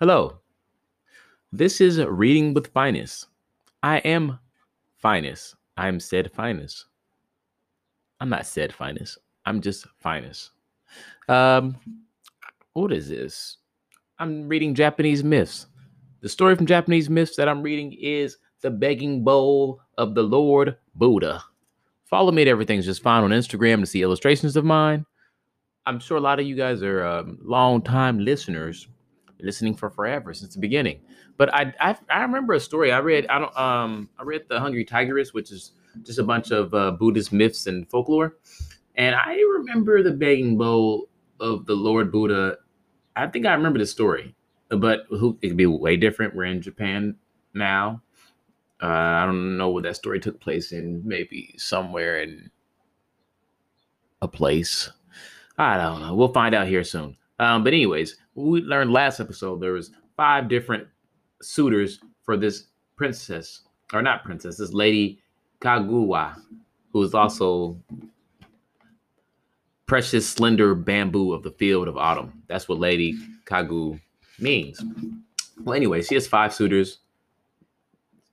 Hello. This is Reading with Finest. I am Finest. I'm said Finest. I'm not said Finest. I'm just Finest. Um, what is this? I'm reading Japanese myths. The story from Japanese myths that I'm reading is The Begging Bowl of the Lord Buddha. Follow me at Everything's Just Fine on Instagram to see illustrations of mine. I'm sure a lot of you guys are um, long time listeners, listening for forever since the beginning. But I, I I remember a story I read. I don't um I read the Hungry Tigress, which is just a bunch of uh, Buddhist myths and folklore, and I remember the begging bowl of the Lord Buddha. I think I remember the story, but who it could be way different. We're in Japan now. Uh, I don't know where that story took place in. Maybe somewhere in a place. I don't know. We'll find out here soon. Um, but anyways, we learned last episode there was five different suitors for this princess, or not princess, this lady Kaguwa, who is also precious slender bamboo of the field of autumn. That's what Lady Kagu means. Well, anyway, she has five suitors.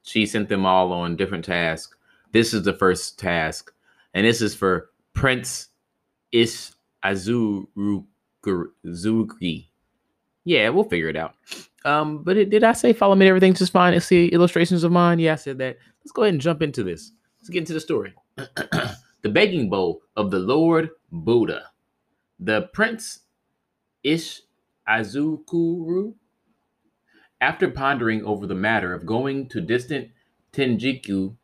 She sent them all on different tasks. This is the first task, and this is for Prince Ish Azurugi. Yeah, we'll figure it out. Um, but it, did I say follow me? Everything's just fine. Let's see illustrations of mine. Yeah, I said that. Let's go ahead and jump into this. Let's get into the story. the begging bowl of the Lord Buddha. The prince Ish Azukuru, after pondering over the matter of going to distant Tenjiku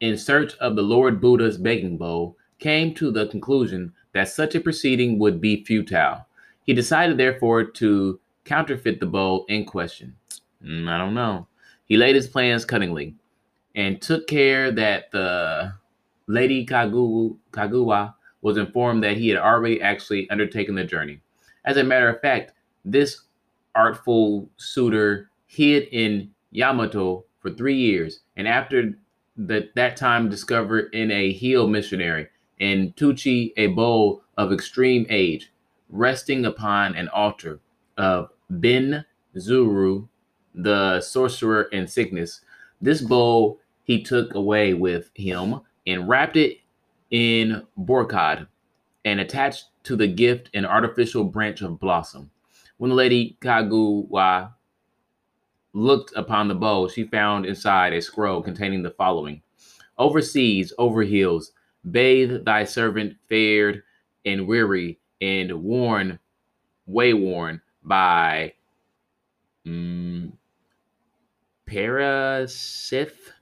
in search of the Lord Buddha's begging bowl, came to the conclusion that such a proceeding would be futile. He decided, therefore, to counterfeit the bowl in question. Mm, I don't know. He laid his plans cunningly and took care that the Lady Kagu, Kaguwa was informed that he had already actually undertaken the journey. As a matter of fact, this artful suitor hid in Yamato for three years, and after the, that time discovered in a heel missionary in Tochi a bowl of extreme age, resting upon an altar of Ben Zuru, the sorcerer in sickness. This bowl he took away with him and wrapped it in brocade and attached to the gift an artificial branch of blossom. When the lady Kaguwa looked upon the bowl, she found inside a scroll containing the following Overseas, over hills, bathe thy servant fared and weary and worn, wayworn by um, Parasith.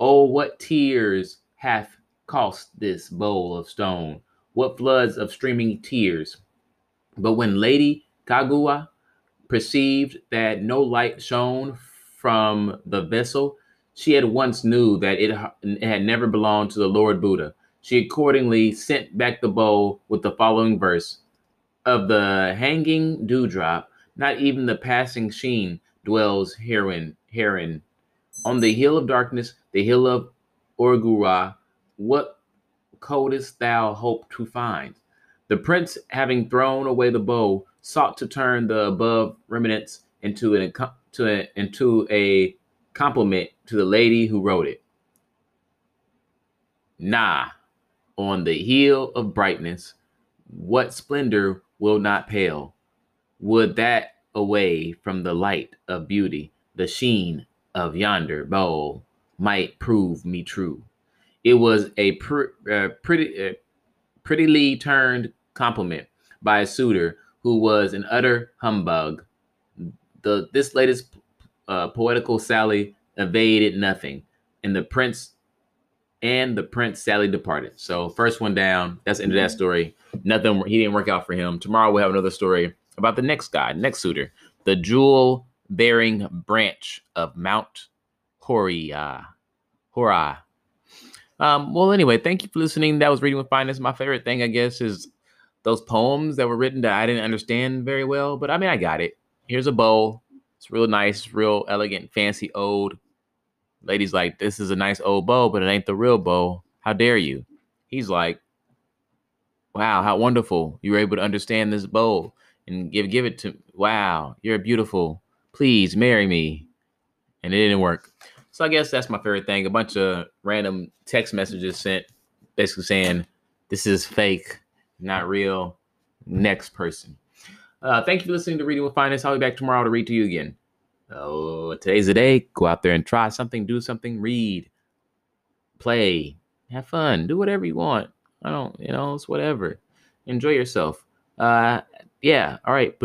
Oh, what tears hath cost this bowl of stone? What floods of streaming tears? But when Lady Kaguwa perceived that no light shone from the vessel, she at once knew that it had never belonged to the Lord Buddha. She accordingly sent back the bowl with the following verse Of the hanging dewdrop, not even the passing sheen dwells herein. herein. On the hill of darkness, the hill of Ogura, what couldst thou hope to find? The prince, having thrown away the bow, sought to turn the above remnants into an to a, into a compliment to the lady who wrote it. Nah, on the heel of brightness, what splendor will not pale? Would that away from the light of beauty, the sheen of yonder bowl might prove me true. It was a pr- uh, pretty, uh, prettily turned compliment by a suitor who was an utter humbug. The this latest uh, poetical sally evaded nothing, and the prince and the prince Sally departed. So first one down. That's the end of that story. Nothing. He didn't work out for him. Tomorrow we'll have another story about the next guy, next suitor, the jewel bearing branch of Mount Horia. Hora. Um, well, anyway, thank you for listening. That was reading with finest. My favorite thing, I guess, is those poems that were written that I didn't understand very well, but I mean, I got it. Here's a bowl. It's real nice, real elegant, fancy ode Lady's like, this is a nice old bow, but it ain't the real bow. How dare you? He's like, wow, how wonderful. You were able to understand this bow and give give it to wow, you're beautiful. Please marry me. And it didn't work. So I guess that's my favorite thing. A bunch of random text messages sent basically saying this is fake, not real. Next person. Uh, thank you for listening to Reading with Finance. I'll be back tomorrow to read to you again. Oh, today's the day. Go out there and try something, do something, read, play, have fun, do whatever you want. I don't, you know, it's whatever. Enjoy yourself. Uh, yeah. All right.